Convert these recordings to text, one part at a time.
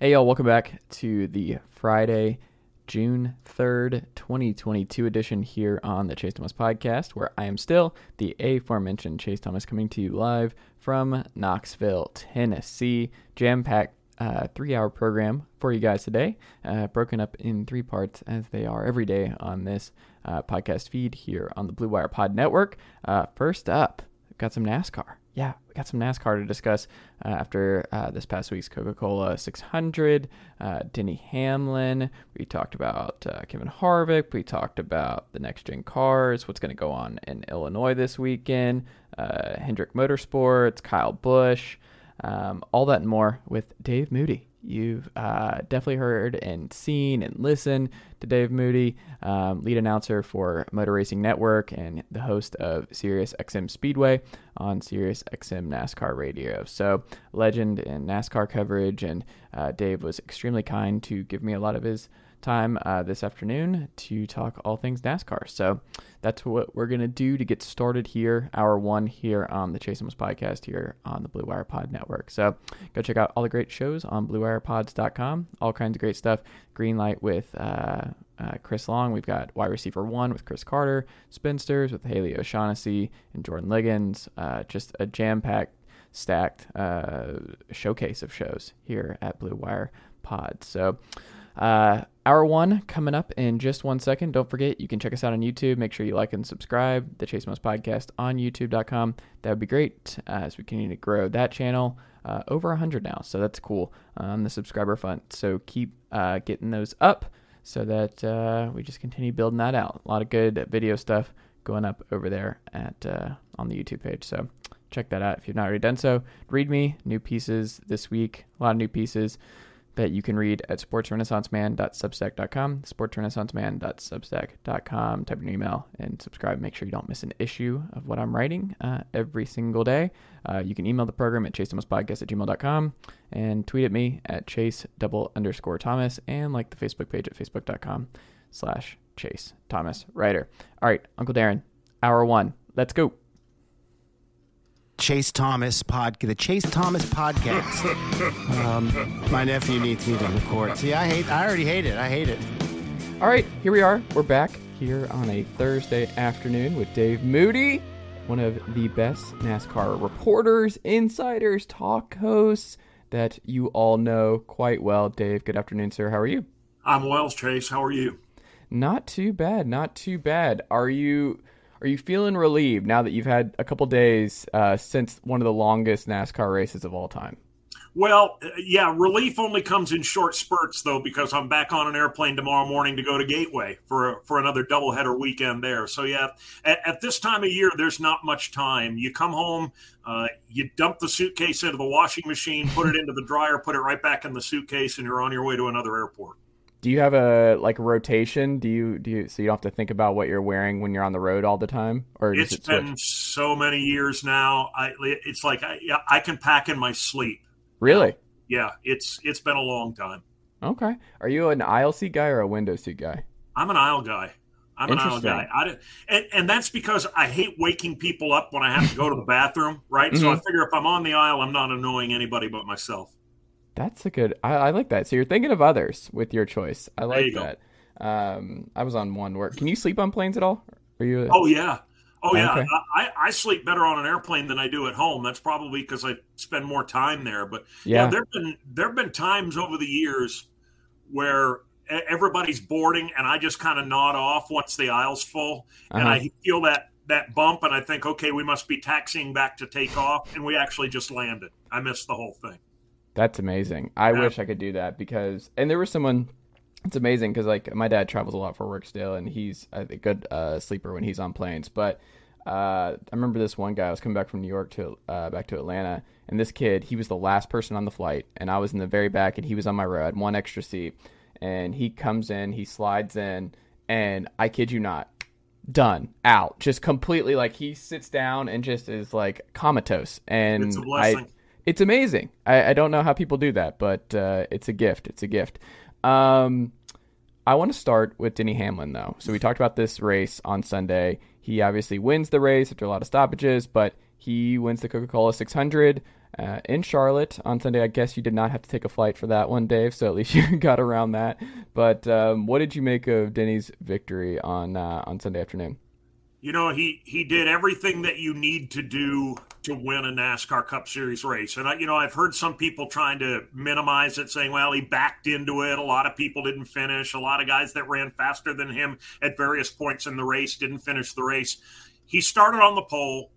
Hey, y'all, welcome back to the Friday, June 3rd, 2022 edition here on the Chase Thomas podcast, where I am still the aforementioned Chase Thomas coming to you live from Knoxville, Tennessee. Jam packed uh, three hour program for you guys today, uh, broken up in three parts as they are every day on this uh, podcast feed here on the Blue Wire Pod Network. Uh, first up, got some NASCAR yeah, we got some NASCAR to discuss uh, after uh, this past week's Coca Cola 600. Uh, Denny Hamlin. We talked about uh, Kevin Harvick. We talked about the next gen cars, what's going to go on in Illinois this weekend, uh, Hendrick Motorsports, Kyle Busch, um, all that and more with Dave Moody you've uh, definitely heard and seen and listened to Dave Moody, um, lead announcer for Motor Racing Network and the host of Sirius XM Speedway on Sirius XM NASCAR Radio. So, legend in NASCAR coverage, and uh, Dave was extremely kind to give me a lot of his time uh, this afternoon to talk all things NASCAR. So that's what we're going to do to get started here, hour one here on the Chase Thomas podcast here on the Blue Wire Pod Network. So go check out all the great shows on BlueWirePods.com. All kinds of great stuff. Green Light with uh, uh, Chris Long. We've got Wide Receiver One with Cris Carter, Spinsters with Haley O'Shaughnessy and Jordan Liggins. Uh, just a jam packed stacked uh, showcase of shows here at Blue Wire Pod. So, uh, hour one coming up in just one second. Don't forget, you can check us out on YouTube. Make sure you like and subscribe the Chase Thomas Podcast on YouTube.com. That would be great uh, as we continue to grow that channel. Uh, over 100 now, so that's cool on the subscriber front. So keep uh, getting those up so that uh, we just continue building that out. A lot of good video stuff going up over there at uh, on the YouTube page. So check that out if you've not already done so. Read me new pieces this week. A lot of new pieces that you can read at sportsrenaissanceman.substack.com, sportsrenaissanceman.substack.com. Type in your email and subscribe. Make sure you don't miss an issue of what I'm writing uh, every single day. Uh, you can email the program at chase podcast at gmail.com and tweet at me at chase double underscore Thomas and like the Facebook page at facebook.com slash chase Thomas writer. All right, Uncle Darren, hour one. Let's go. Chase Thomas podcast, the Chase Thomas podcast. um, my nephew needs me to record. See, I hate. I already hate it. I hate it. All right, here we are. We're back here on a Thursday afternoon with Dave Moody, one of the best NASCAR reporters, insiders, talk hosts that you all know quite well. Dave, good afternoon, sir. How are you? I'm well, Chase. How are you? Not too bad. Not too bad. Are you? Are you feeling relieved now that you've had a couple days uh, since one of the longest NASCAR races of all time? Well, yeah, relief only comes in short spurts though, because I'm back on an airplane tomorrow morning to go to Gateway for for another doubleheader weekend there. So yeah, at, at, this time of year, there's not much time. You come home, uh, you dump the suitcase into the washing machine, put it into the dryer, put it right back in the suitcase, and you're on your way to another airport do you have a like a rotation? Do you do you so you don't have to think about what you're wearing when you're on the road all the time? Or it's it been so many years now. I it's like I I can pack in my sleep. Really? Yeah, it's it's been a long time. Okay. Are you an aisle seat guy or a window seat guy? I'm an aisle guy. I'm an aisle guy. I, and, and that's because I hate waking people up when I have to go to the bathroom, right? Mm-hmm. So I figure if I'm on the aisle, I'm not annoying anybody but myself. That's a good. I, I, like that. So you're thinking of others with your choice. I like that. Um, I was on one work. Can you sleep on planes at all? Are you? Oh yeah. Oh yeah. Okay. I, I sleep better on an airplane than I do at home. That's probably because I spend more time there. But yeah, yeah there've been there've been times over the years where everybody's boarding and I just kind of nod off once the aisle's full, uh-huh. and I feel that that bump, and I think, okay, we must be taxiing back to take off, and we actually just landed. I missed the whole thing. That's amazing. I yeah. wish I could do that because, and there was someone. It's amazing because like my dad travels a lot for work still, and he's a good uh, sleeper when he's on planes. But uh, I remember this one guy. I was coming back from New York to uh, back to Atlanta, and this kid, he was the last person on the flight, and I was in the very back, and he was on my row. I had one extra seat, and he comes in, he slides in, and I kid you not, done out, just completely like he sits down and just is like comatose, and I it's amazing. I, I, don't know how people do that, but uh, it's a gift. It's a gift. Um, I want to start with Denny Hamlin, though. So we talked about this race on Sunday. He obviously wins the race after a lot of stoppages, but he wins the Coca Cola 600. uh, in Charlotte on Sunday. I guess you did not have to take a flight for that one, Dave. So at least you got around that. But um, what did you make of Denny's victory on uh, on Sunday afternoon? You know, he he did everything that you need to do to win a NASCAR Cup Series race. And I, you know, I've heard some people trying to minimize it, saying, "Well, he backed into it. A lot of people didn't finish. A lot of guys that ran faster than him at various points in the race didn't finish the race." He started on the pole.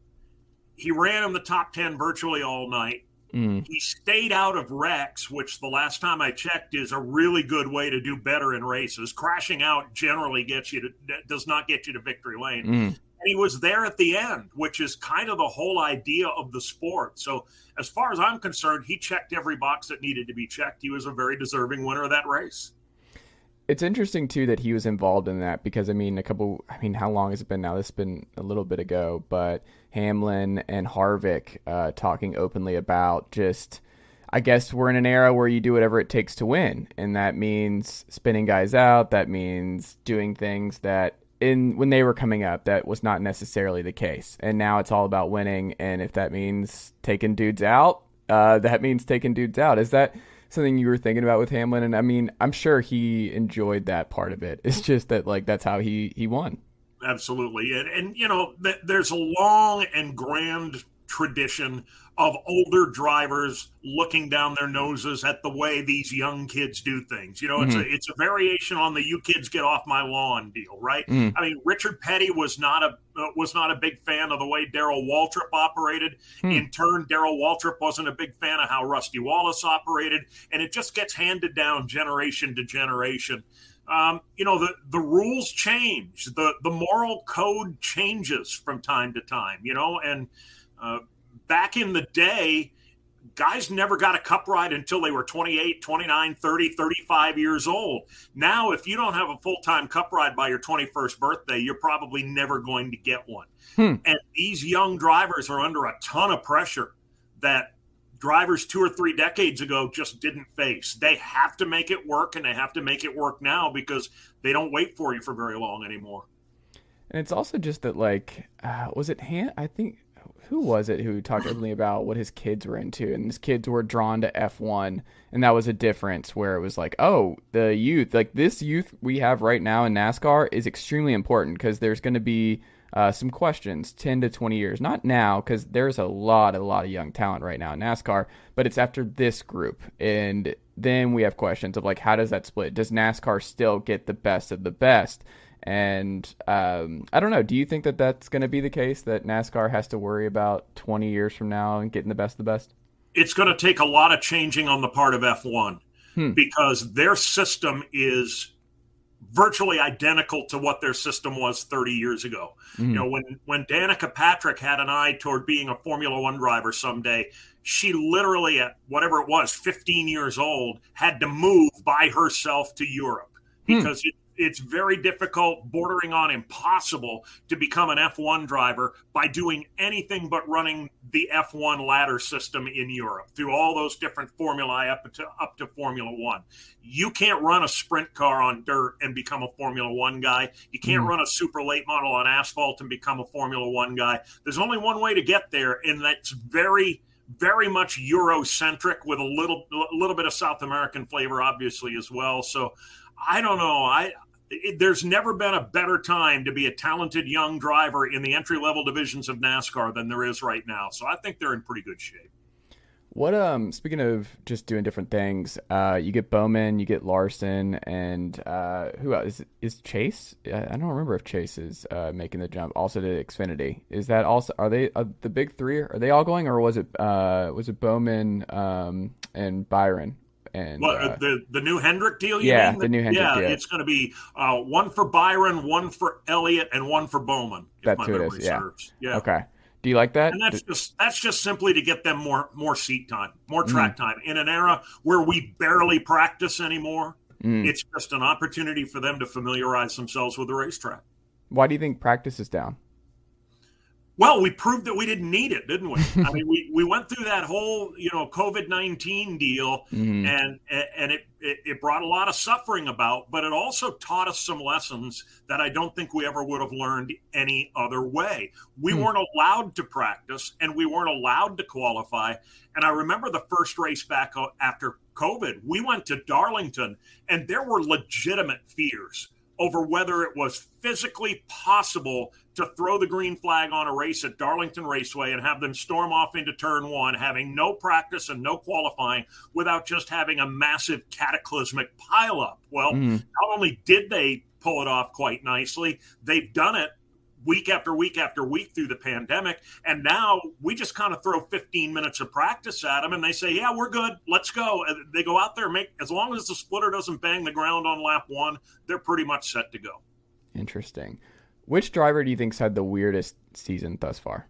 He ran in the top ten virtually all night. Mm. He stayed out of wrecks, which the last time I checked is a really good way to do better in races. Crashing out generally gets you to does not get you to victory lane. Mm. And he was there at the end, which is kind of the whole idea of the sport. So, as far as I'm concerned, he checked every box that needed to be checked. He was a very deserving winner of that race. It's interesting too that he was involved in that because I mean, a couple. I mean, how long has it been now? This has been a little bit ago, but Hamlin and Harvick uh, talking openly about just. I guess we're in an era where you do whatever it takes to win, and that means spinning guys out. That means doing things that in when they were coming up that was not necessarily the case, and now it's all about winning. And if that means taking dudes out, uh, that means taking dudes out. Is that something you were thinking about with Hamlin? And I mean, I'm sure he enjoyed that part of it. It's just that like that's how he he won. Absolutely, and and you know, there's a long and grand tradition of older drivers looking down their noses at the way these young kids do things. You know, it's mm-hmm. a it's a variation on the "you kids get off my lawn" deal, right? Mm-hmm. I mean, Richard Petty was not a uh, was not a big fan of the way Darrell Waltrip operated. Mm-hmm. In turn, Darrell Waltrip wasn't a big fan of how Rusty Wallace operated, and it just gets handed down generation to generation. Um, you know the the rules change, the the moral code changes from time to time. You know, and uh, back in the day, guys never got a cup ride until they were 28, 29, 30, 35 years old. Now, if you don't have a full time cup ride by your 21st birthday, you're probably never going to get one. Hmm. And these young drivers are under a ton of pressure that drivers two or three decades ago just didn't face. They have to make it work and they have to make it work now because they don't wait for you for very long anymore. And it's also just that, like, uh, was it Han? I think who was it who talked openly about what his kids were into? And his kids were drawn to F1 and that was a difference where it was like oh the youth like this youth we have right now in NASCAR is extremely important because there's going to be uh, some questions 10 to 20 years. Not now because there's a lot a lot of young talent right now in NASCAR but it's after this group. And then we have questions of like how does that split? Does NASCAR still get the best of the best and um, I don't know. Do you think that that's going to be the case that NASCAR has to worry about 20 years from now and getting the best of the best? It's going to take a lot of changing on the part of F1 hmm. because their system is virtually identical to what their system was 30 years ago. Mm-hmm. You know, when when Danica Patrick had an eye toward being a Formula 1 driver someday, she literally at whatever it was, 15 years old, had to move by herself to Europe hmm. because hmm. it it's very difficult, bordering on impossible, to become an F1 driver by doing anything but running the F1 ladder system in Europe through all those different formulae up to up to Formula One. You can't run a sprint car on dirt and become a Formula One guy. You can't mm. run a super late model on asphalt and become a Formula One guy. There's only one way to get there, and that's very very much Eurocentric with a little a little bit of South American flavor, obviously as well. So I don't know. I it, there's never been a better time to be a talented young driver in the entry level divisions of NASCAR than there is right now. So I think they're in pretty good shape. What um speaking of just doing different things, uh, you get Bowman, you get Larson, and uh, who else is is Chase? I don't remember if Chase is uh, making the jump also to Xfinity. Is that also are they uh, the big three? Are they all going, or was it uh, was it Bowman um, and Byron? And what, uh, the the new Hendrick deal? yeah, mean? the new Hendrick yeah, deal. it's going to be uh, one for Byron, one for Elliott, and one for Bowman. That's who it is. Yeah. yeah. Okay. Do you like that? And that's just that's just simply to get them more more seat time, more mm. track mm. time in an era where we barely practice anymore. Mm. It's just an opportunity for them to familiarize themselves with the racetrack. Why do you think practice is down? Well, we proved that we didn't need it, didn't we? I mean, we, we went through that whole you know COVID nineteen deal, mm-hmm. and and it, it, it brought a lot of suffering about, but it also taught us some lessons that I don't think we ever would have learned any other way. We mm-hmm. weren't allowed to practice, and we weren't allowed to qualify. And I remember the first race back after COVID, we went to Darlington, and there were legitimate fears over whether it was physically possible to throw the green flag on a race at Darlington Raceway and have them storm off into turn one, having no practice and no qualifying without just having a massive cataclysmic pileup. Well, mm. not only did they pull it off quite nicely, they've done it week after week after week through the pandemic. And now we just kind of throw 15 minutes of practice at them and they say, yeah, we're good. Let's go. And they go out there, make as long as the splitter doesn't bang the ground on lap one, they're pretty much set to go. Interesting. Which driver do you think's had the weirdest season thus far?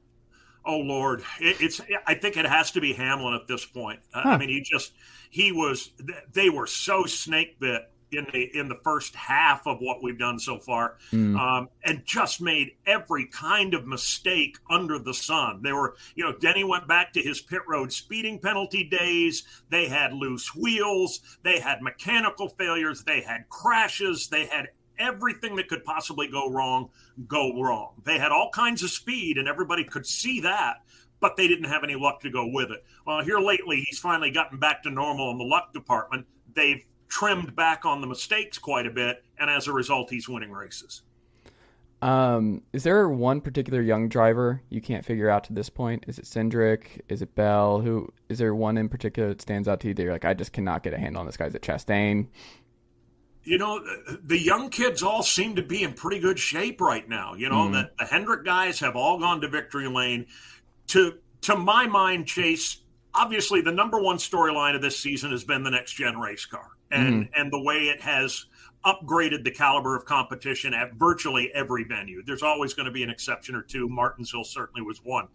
Oh Lord, it, it's. I think it has to be Hamlin at this point. Huh. I mean, he just he was. They were so snake bit in the in the first half of what we've done so far, mm. um, and just made every kind of mistake under the sun. They were, you know, Denny went back to his pit road speeding penalty days. They had loose wheels. They had mechanical failures. They had crashes. They had everything that could possibly go wrong go wrong. They had all kinds of speed, and everybody could see that, but they didn't have any luck to go with it. Well, here lately, he's finally gotten back to normal in the luck department. They've trimmed back on the mistakes quite a bit, and as a result, he's winning races. Um, is there one particular young driver you can't figure out to this point? Is it Cindric? Is it Bell? Who is there one in particular that stands out to you that you're like, I just cannot get a handle on this guy? Is it Chastain? You know, the young kids all seem to be in pretty good shape right now. You know, mm. the, the Hendrick guys have all gone to victory lane. To to my mind, Chase, obviously the number one storyline of this season has been the next gen race car and mm. and the way it has upgraded the caliber of competition at virtually every venue. There's always going to be an exception or two. Martinsville certainly was one.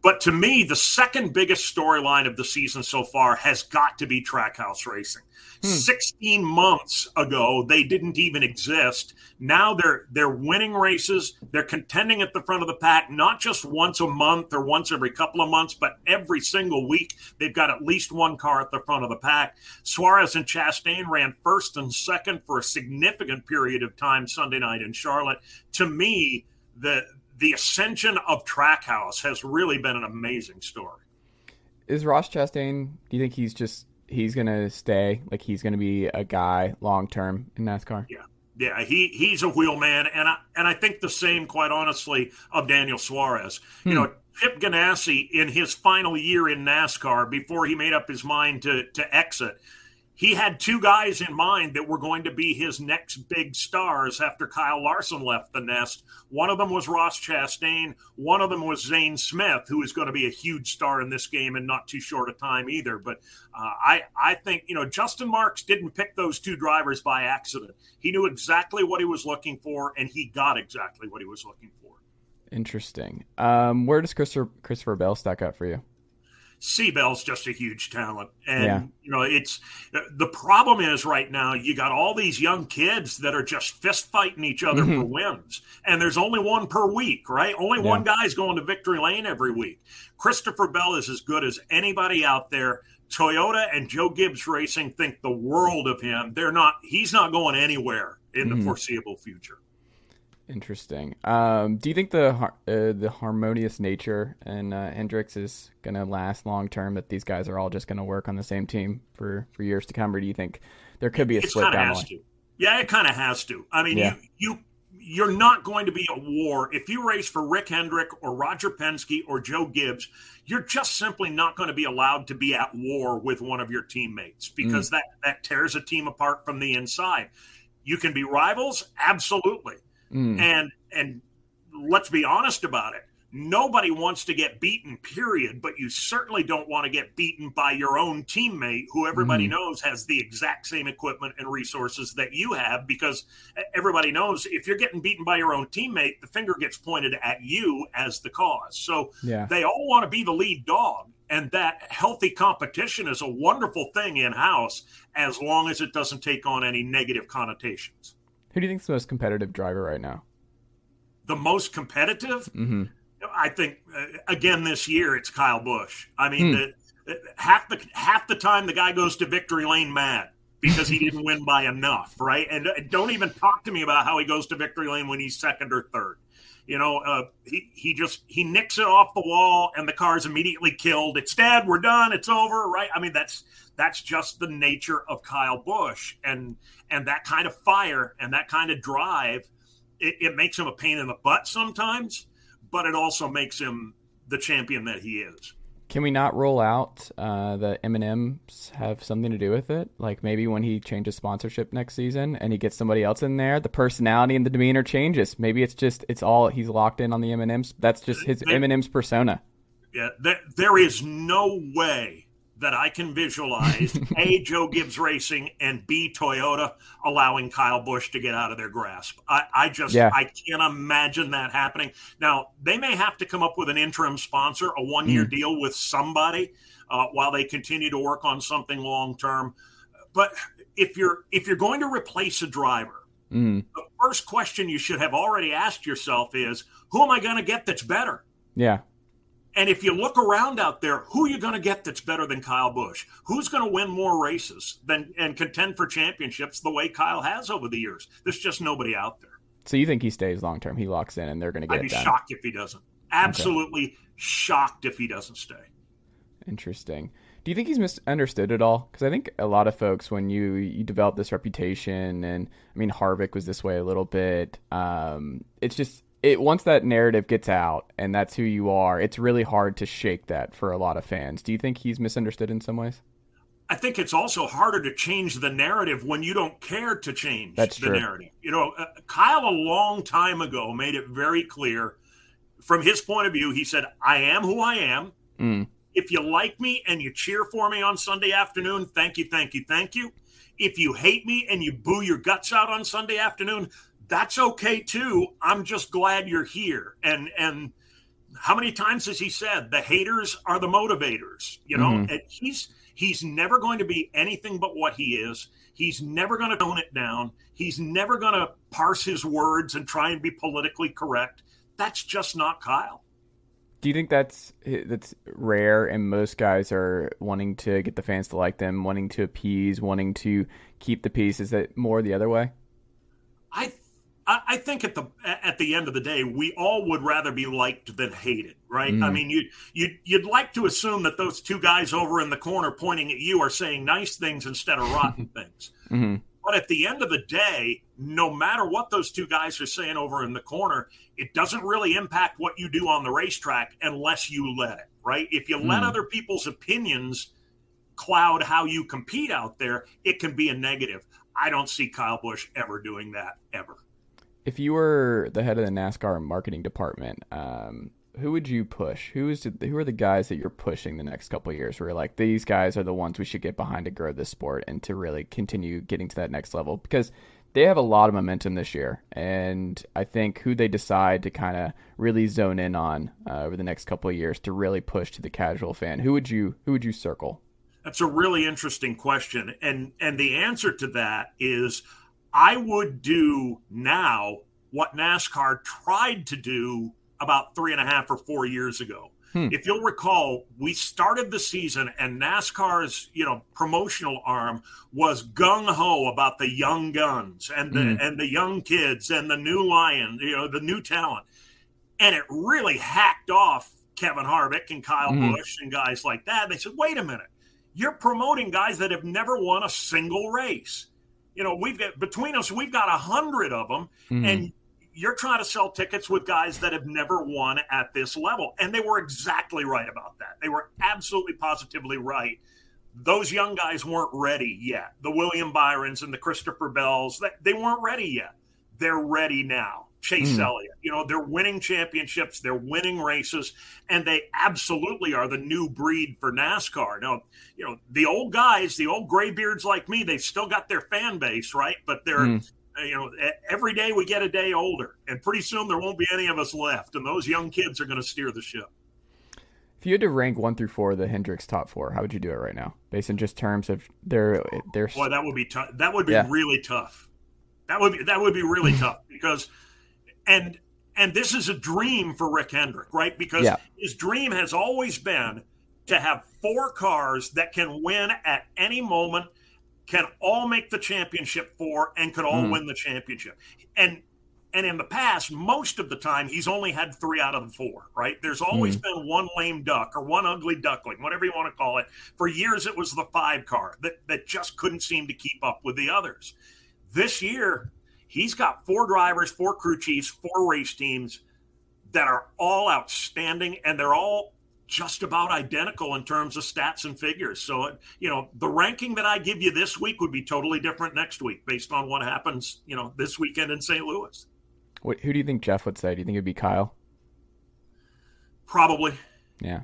But to me, the second biggest storyline of the season so far has got to be Trackhouse Racing. Hmm. 16 months ago, they didn't even exist. Now they're they're winning races. They're contending at the front of the pack, not just once a month or once every couple of months, but every single week. They've got at least one car at the front of the pack. Suarez and Chastain ran first and second for a significant period of time Sunday night in Charlotte. To me, the the ascension of Trackhouse has really been an amazing story. Is Ross Chastain? Do you think he's just he's gonna stay? Like he's gonna be a guy long term in NASCAR? Yeah, yeah. He he's a wheelman, and I and I think the same, quite honestly, of Daniel Suarez. Hmm. You know, Chip Ganassi in his final year in NASCAR before he made up his mind to to exit he had two guys in mind that were going to be his next big stars after Kyle Larson left the nest. One of them was Ross Chastain. One of them was Zane Smith, who is going to be a huge star in this game in not too short a time either. But uh, I, I think you know Justin Marks didn't pick those two drivers by accident. He knew exactly what he was looking for, and he got exactly what he was looking for. Interesting. Um, where does Christopher Christopher Bell stack up for you? Seabell's just a huge talent. And, yeah. you know, it's the problem is right now you got all these young kids that are just fist fighting each other mm-hmm. for wins. And there's only one per week, right? Only yeah. one guy's going to victory lane every week. Christopher Bell is as good as anybody out there. Toyota and Joe Gibbs Racing think the world of him. They're not, he's not going anywhere in mm-hmm. the foreseeable future. Interesting. Um, do you think the uh, the harmonious nature in uh, Hendricks is going to last long term? That these guys are all just going to work on the same team for, for years to come, or do you think there could be a split down the line? To. Yeah, it kind of has to. I mean, yeah. you you you're not going to be a war if you race for Rick Hendrick or Roger Penske or Joe Gibbs. You're just simply not going to be allowed to be at war with one of your teammates because mm. that that tears a team apart from the inside. You can be rivals, absolutely Mm. And and let's be honest about it. Nobody wants to get beaten, period, but you certainly don't want to get beaten by your own teammate who everybody mm. knows has the exact same equipment and resources that you have because everybody knows if you're getting beaten by your own teammate, the finger gets pointed at you as the cause. So yeah. they all want to be the lead dog. And that healthy competition is a wonderful thing in house as long as it doesn't take on any negative connotations. Who do you think is the most competitive driver right now? The most competitive? Mm-hmm. I think uh, again this year it's Kyle Busch. I mean, hmm. the, half the half the time the guy goes to victory lane mad because he didn't win by enough, right? And uh, don't even talk to me about how he goes to victory lane when he's second or third. You know, uh, he he just he nicks it off the wall, and the car's immediately killed. It's dead. We're done. It's over, right? I mean, that's that's just the nature of Kyle Busch, and and that kind of fire and that kind of drive, it, it makes him a pain in the butt sometimes, but it also makes him the champion that he is. Can we not roll out uh, the M and M's have something to do with it? Like maybe when he changes sponsorship next season and he gets somebody else in there, the personality and the demeanor changes. Maybe it's just it's all he's locked in on the M and M's. That's just his M and M's persona. Yeah, there, there is no way that I can visualize A, Joe Gibbs Racing, and B, Toyota allowing Kyle Busch to get out of their grasp. I, I just, yeah. I can't imagine that happening. Now, they may have to come up with an interim sponsor, a one year mm. deal with somebody uh, while they continue to work on something long term. But if you're if you're going to replace a driver, mm. the first question you should have already asked yourself is, who am I going to get that's better? Yeah. And if you look around out there, who are you going to get that's better than Kyle Busch? Who's going to win more races than and contend for championships the way Kyle has over the years? There's just nobody out there. So you think he stays long term? He locks in, and they're going to get. I'd be shocked if he doesn't. Absolutely okay. shocked if he doesn't stay. Interesting. Do you think he's misunderstood at all? Because I think a lot of folks, when you you develop this reputation, and I mean Harvick was this way a little bit. Um, it's just it once that narrative gets out and that's who you are, it's really hard to shake that for a lot of fans. Do you think he's misunderstood in some ways? I think it's also harder to change the narrative when you don't care to change That's the true. narrative. You know, uh, Kyle a long time ago made it very clear from his point of view. He said, "I am who I am. Mm. If you like me and you cheer for me on Sunday afternoon, thank you, thank you, thank you. If you hate me and you boo your guts out on Sunday afternoon, that's okay too. I'm just glad you're here. And and how many times has he said the haters are the motivators? You know, mm-hmm. he's he's never going to be anything but what he is. He's never going to tone it down. He's never going to parse his words and try and be politically correct. That's just not Kyle. Do you think that's that's rare and most guys are wanting to get the fans to like them, wanting to appease, wanting to keep the peace? Is that more the other way? I I, think at the at the end of the day, we all would rather be liked than hated, right? Mm. I mean, you you you'd like to assume that those two guys over in the corner pointing at you are saying nice things instead of rotten things. Mm-hmm. But at the end of the day, no matter what those two guys are saying over in the corner, it doesn't really impact what you do on the racetrack unless you let it, right? If you mm. let other people's opinions cloud how you compete out there, it can be a negative. I don't see Kyle Busch ever doing that ever if you were the head of the NASCAR marketing department, um, who would you push? Who is who are the guys that you're pushing the next couple years? Where like these guys are the ones we should get behind to grow this sport and to really continue getting to that next level because they have a lot of momentum this year, and I think who they decide to kind of really zone in on uh, over the next couple of years to really push to the casual fan. Who would you who would you circle? That's a really interesting question, and and the answer to that is I would do now what NASCAR tried to do about three and a half or four years ago. Hmm. If you'll recall, we started the season and NASCAR's, you know, promotional arm was gung ho about the young guns and the hmm. and the young kids and the new lion, you know, the new talent. And it really hacked off Kevin Harvick and Kyle hmm. Busch and guys like that. They said, "Wait a minute. You're promoting guys that have never won a single race." You know, we've got between us, we've got a hundred of them, mm-hmm. and you're trying to sell tickets with guys that have never won at this level. And they were exactly right about that. They were absolutely positively right. Those young guys weren't ready yet. The William Byrons and the Christopher Bells, they weren't ready yet. They're ready now. Chase mm. Elliott. You know, they're winning championships, they're winning races, and they absolutely are the new breed for NASCAR. Now, you know, the old guys, the old graybeards like me, they've still got their fan base, right? But they're, mm. you know, every day we get a day older, and pretty soon there won't be any of us left, and those young kids are going to steer the ship. If you had to rank one through four the Hendricks top four, how would you do it right now, based on just terms of their their? Boy, that would be tough. That would be yeah. really tough. That would be that would be really tough because and and this is a dream for Rick Hendrick, right? Because yeah. his dream has always been to have four cars that can win at any moment, can all make the championship four, and could all mm. win the championship. And and in the past, most of the time, he's only had three out of the four, right? There's always mm. been one lame duck or one ugly duckling, whatever you want to call it. For years, it was the five car that, that just couldn't seem to keep up with the others. This year, he's got four drivers, four crew chiefs, four race teams that are all outstanding and they're all just about identical in terms of stats and figures. So, you know, the ranking that I give you this week would be totally different next week based on what happens, you know, this weekend in St. Louis. What, who do you think Jeff would say? Do you think it'd be Kyle? Probably. Yeah.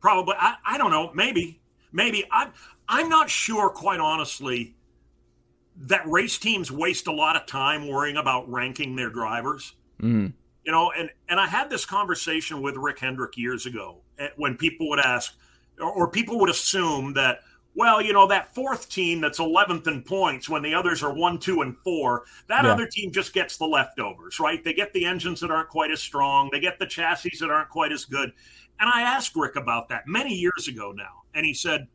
Probably. I, I don't know. Maybe. Maybe. I'm, I'm not sure, quite honestly, that race teams waste a lot of time worrying about ranking their drivers. Mm. You know, and and I had this conversation with Rick Hendrick years ago eh, when people would ask, or people would assume that, well, you know, that fourth team that's 11th in points when the others are one, two, and four, that yeah. other team just gets the leftovers, right? They get the engines that aren't quite as strong, they get the chassis that aren't quite as good. And I asked Rick about that many years ago now, and he said,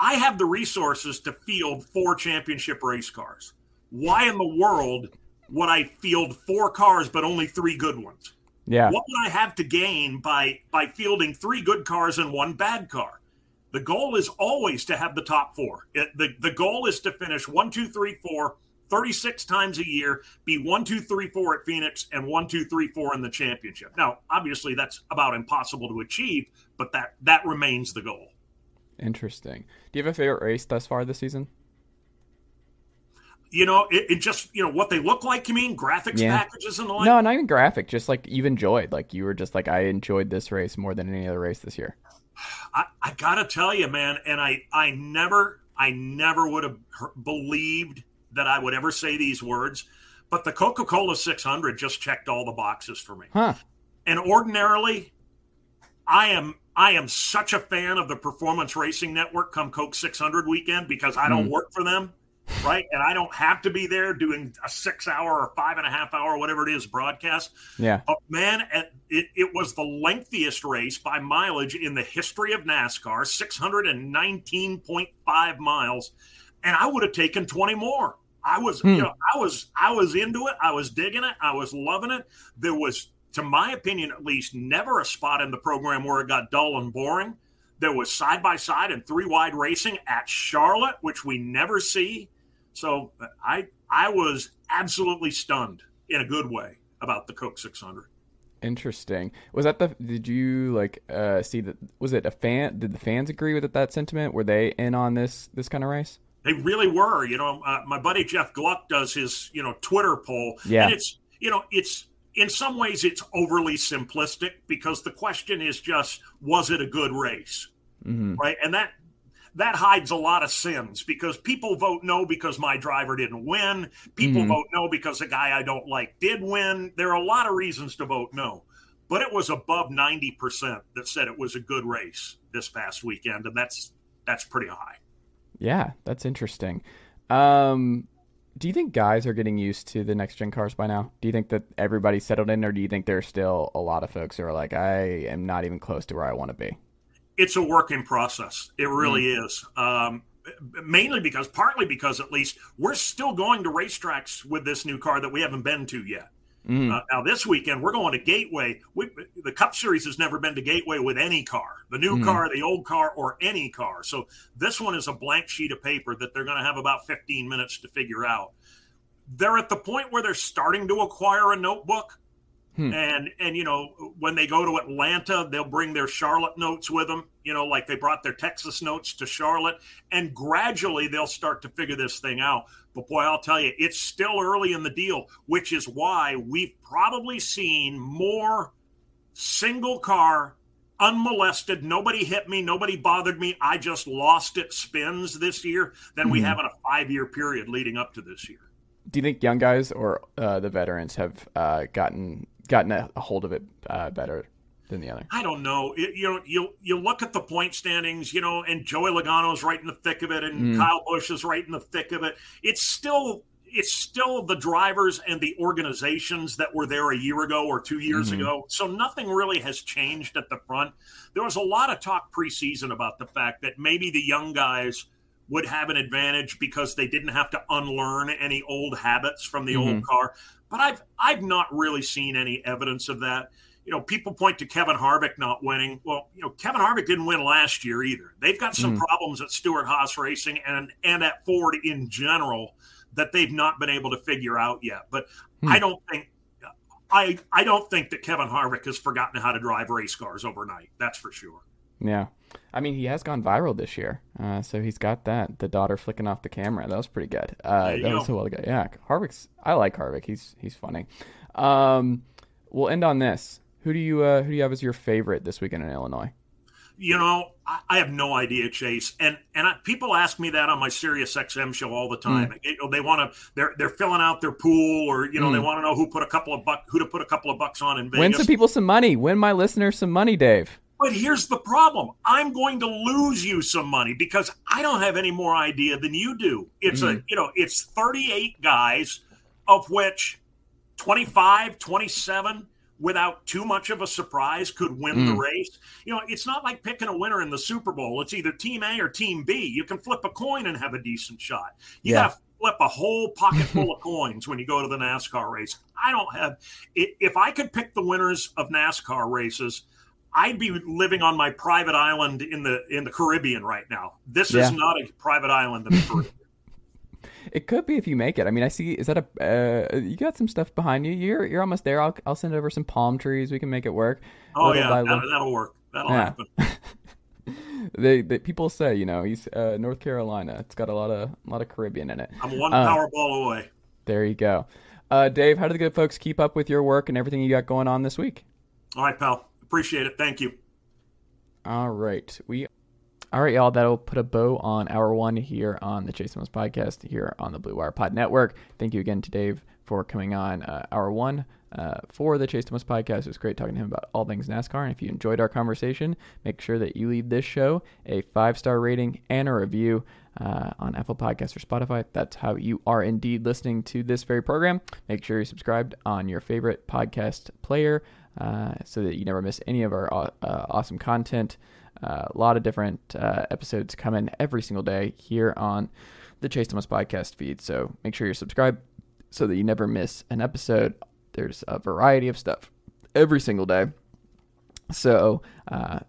I have the resources to field four championship race cars. Why in the world would I field four cars but only three good ones? Yeah. What would I have to gain by by fielding three good cars and one bad car? The goal is always to have the top four. It, the, the goal is to finish one, two, three, four, 36 times a year, be one, two, three, four at Phoenix, and one, two, three, four in the championship. Now, obviously, that's about impossible to achieve, but that that remains the goal. Interesting. Do you have a favorite race thus far this season? You know, it, it just you know what they look like. You mean graphics yeah. packages and the like? No, not even graphic. Just like you've enjoyed. Like you were just like I enjoyed this race more than any other race this year. I, I gotta tell you, man, and I I never I never would have believed that I would ever say these words, but the Coca Cola 600 just checked all the boxes for me. Huh. And ordinarily, I am I am such a fan of the Performance Racing Network come Coke 600 weekend because I don't mm. work for them, right? And I don't have to be there doing a six hour or five and a half hour, whatever it is, broadcast. Yeah. But man, it, it was the lengthiest race by mileage in the history of NASCAR 619.5 miles. And I would have taken 20 more. I was, hmm. you know, I was, I was into it. I was digging it. I was loving it. There was to my opinion at least, never a spot in the program where it got dull and boring. There was side by side and three wide racing at Charlotte, which we never see. So I I was absolutely stunned in a good way about the Coke 600. Interesting. Was that the? Did you like uh, see that? Was it a fan? Did the fans agree with that sentiment? Were they in on this this kind of race? They really were. You know, uh, my buddy Jeff Gluck does his you know Twitter poll, yeah. and it's you know it's in some ways it's overly simplistic because the question is just was it a good race? Mm-hmm. right? And that that hides a lot of sins because people vote no because my driver didn't win. People mm-hmm. vote no because a guy i don't like did win. There are a lot of reasons to vote no but it was above 90% that said it was a good race this past weekend and that's that's pretty high. Yeah that's interesting. Um do you think guys are getting used to the next gen cars by now? Do you think that everybody's settled in, or do you think there's still a lot of folks who are like, I am not even close to where I want to be? It's a working process. It really mm. is. Um, mainly because, partly because, at least, we're still going to racetracks with this new car that we haven't been to yet. Mm. Uh, now this weekend we're going to Gateway. We, the Cup Series has never been to Gateway with any car, the new mm. car, the old car, or any car. So this one is a blank sheet of paper that they're going to have about 15 minutes to figure out. They're at the point where they're starting to acquire a notebook. Hmm. And and you know when they go to Atlanta, they'll bring their Charlotte notes with them. You know, like they brought their Texas notes to Charlotte, and gradually they'll start to figure this thing out. But boy, I'll tell you, it's still early in the deal, which is why we've probably seen more single car, unmolested, nobody hit me, nobody bothered me, I just lost it spins this year than mm-hmm. we have in a five year period leading up to this year. Do you think young guys or uh, the veterans have uh, gotten gotten a hold of it uh, better than the other? I don't know. It, you know, you you look at the point standings, you know, and Joey Logano's right in the thick of it, and mm. Kyle Busch is right in the thick of it. It's still it's still the drivers and the organizations that were there a year ago or two years mm-hmm. ago. So nothing really has changed at the front. There was a lot of talk preseason about the fact that maybe the young guys would have an advantage because they didn't have to unlearn any old habits from the mm-hmm. old car. But I've I've not really seen any evidence of that. You know, people point to Kevin Harvick not winning. Well, you know, Kevin Harvick didn't win last year either. They've got some mm-hmm. problems at Stewart Haas Racing and and at Ford in general that they've not been able to figure out yet. But hmm. I don't think I I don't think that Kevin Harvick has forgotten how to drive race cars overnight. That's for sure. Yeah. I mean, he has gone viral this year, uh, so he's got that. The daughter flicking off the camera. That was pretty good. Uh, that go. was a while ago. Yeah, Harvick's. I like Harvick. He's he's funny. Um, we'll end on this. Who do you uh, who do you have as your favorite this weekend in Illinois? you know, I, I, have no idea, Chase. And and I, people ask me that on my Sirius XM show all the hmm. time. Mm. You know, they want to they're they're filling out their pool, or you know, mm. they hmm. want to know who put a couple of buck who to put a couple of bucks on in Vegas. Win some people some money. Win my listeners some money, Dave. But here's the problem: I'm going to lose you some money because I don't have any more idea than you do. It's mm. a you know, it's 38 guys, of which 25, 27 without too much of a surprise could win mm. the race. You know, it's not like picking a winner in the Super Bowl. It's either team A or team B. You can flip a coin and have a decent shot. You yeah. got to flip a whole pocket full of coins when you go to the NASCAR race. I don't have if I could pick the winners of NASCAR races, I'd be living on my private island in the in the Caribbean right now. This yeah. is not a private island in the Caribbean. It could be if you make it. I mean, I see. Is that a? Uh, you got some stuff behind you. You're you're almost there. I'll I'll send over some palm trees. We can make it work. Oh yeah, that, will work. That'll yeah. happen. they, they people say you know he's uh, North Carolina. It's got a lot of a lot of Caribbean in it. I'm one uh, Powerball away. There you go. Uh, Dave, how do the good folks keep up with your work and everything you got going on this week? All right, pal. Appreciate it. Thank you. All right. We all right, y'all. That'll put a bow on hour one here on the Chase Thomas podcast here on the Blue Wire Pod Network. Thank you again to Dave for coming on uh, hour one uh, for the Chase Thomas podcast. It was great talking to him about all things NASCAR. And if you enjoyed our conversation, make sure that you leave this show a five star rating and a review uh, on Apple Podcasts or Spotify. That's how you are indeed listening to this very program. Make sure you're subscribed on your favorite podcast player uh, so that you never miss any of our uh, awesome content. Uh, a lot of different uh, episodes in every single day here on the Chase Thomas podcast feed. So make sure you're subscribed so that you never miss an episode. There's a variety of stuff every single day. So uh,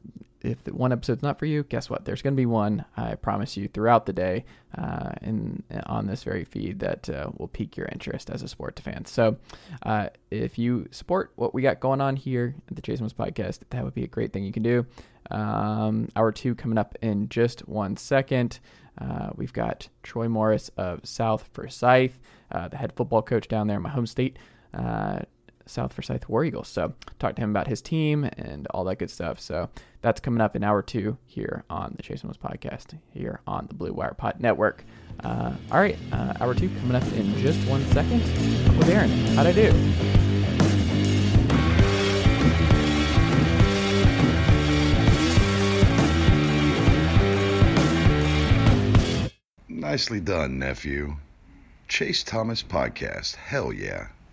if one episode's not for you, guess what? There's going to be one. I promise you throughout the day, uh, in on this very feed that uh, will pique your interest as a sports fan. So, uh, if you support what we got going on here at the Chase Thomas Podcast, that would be a great thing you can do. Um, hour two coming up in just one second. Uh, we've got Troy Morris of South Forsyth, uh, the head football coach down there in my home state, uh, South Forsyth War Eagles. So, talk to him about his team and all that good stuff. So, that's coming up in hour two here on the Chase Williams podcast, here on the Blue Wire Pod Network. Uh, all right, uh, hour two coming up in just one second with Aaron. How'd I do? Nicely done, nephew. Chase Thomas Podcast. Hell yeah.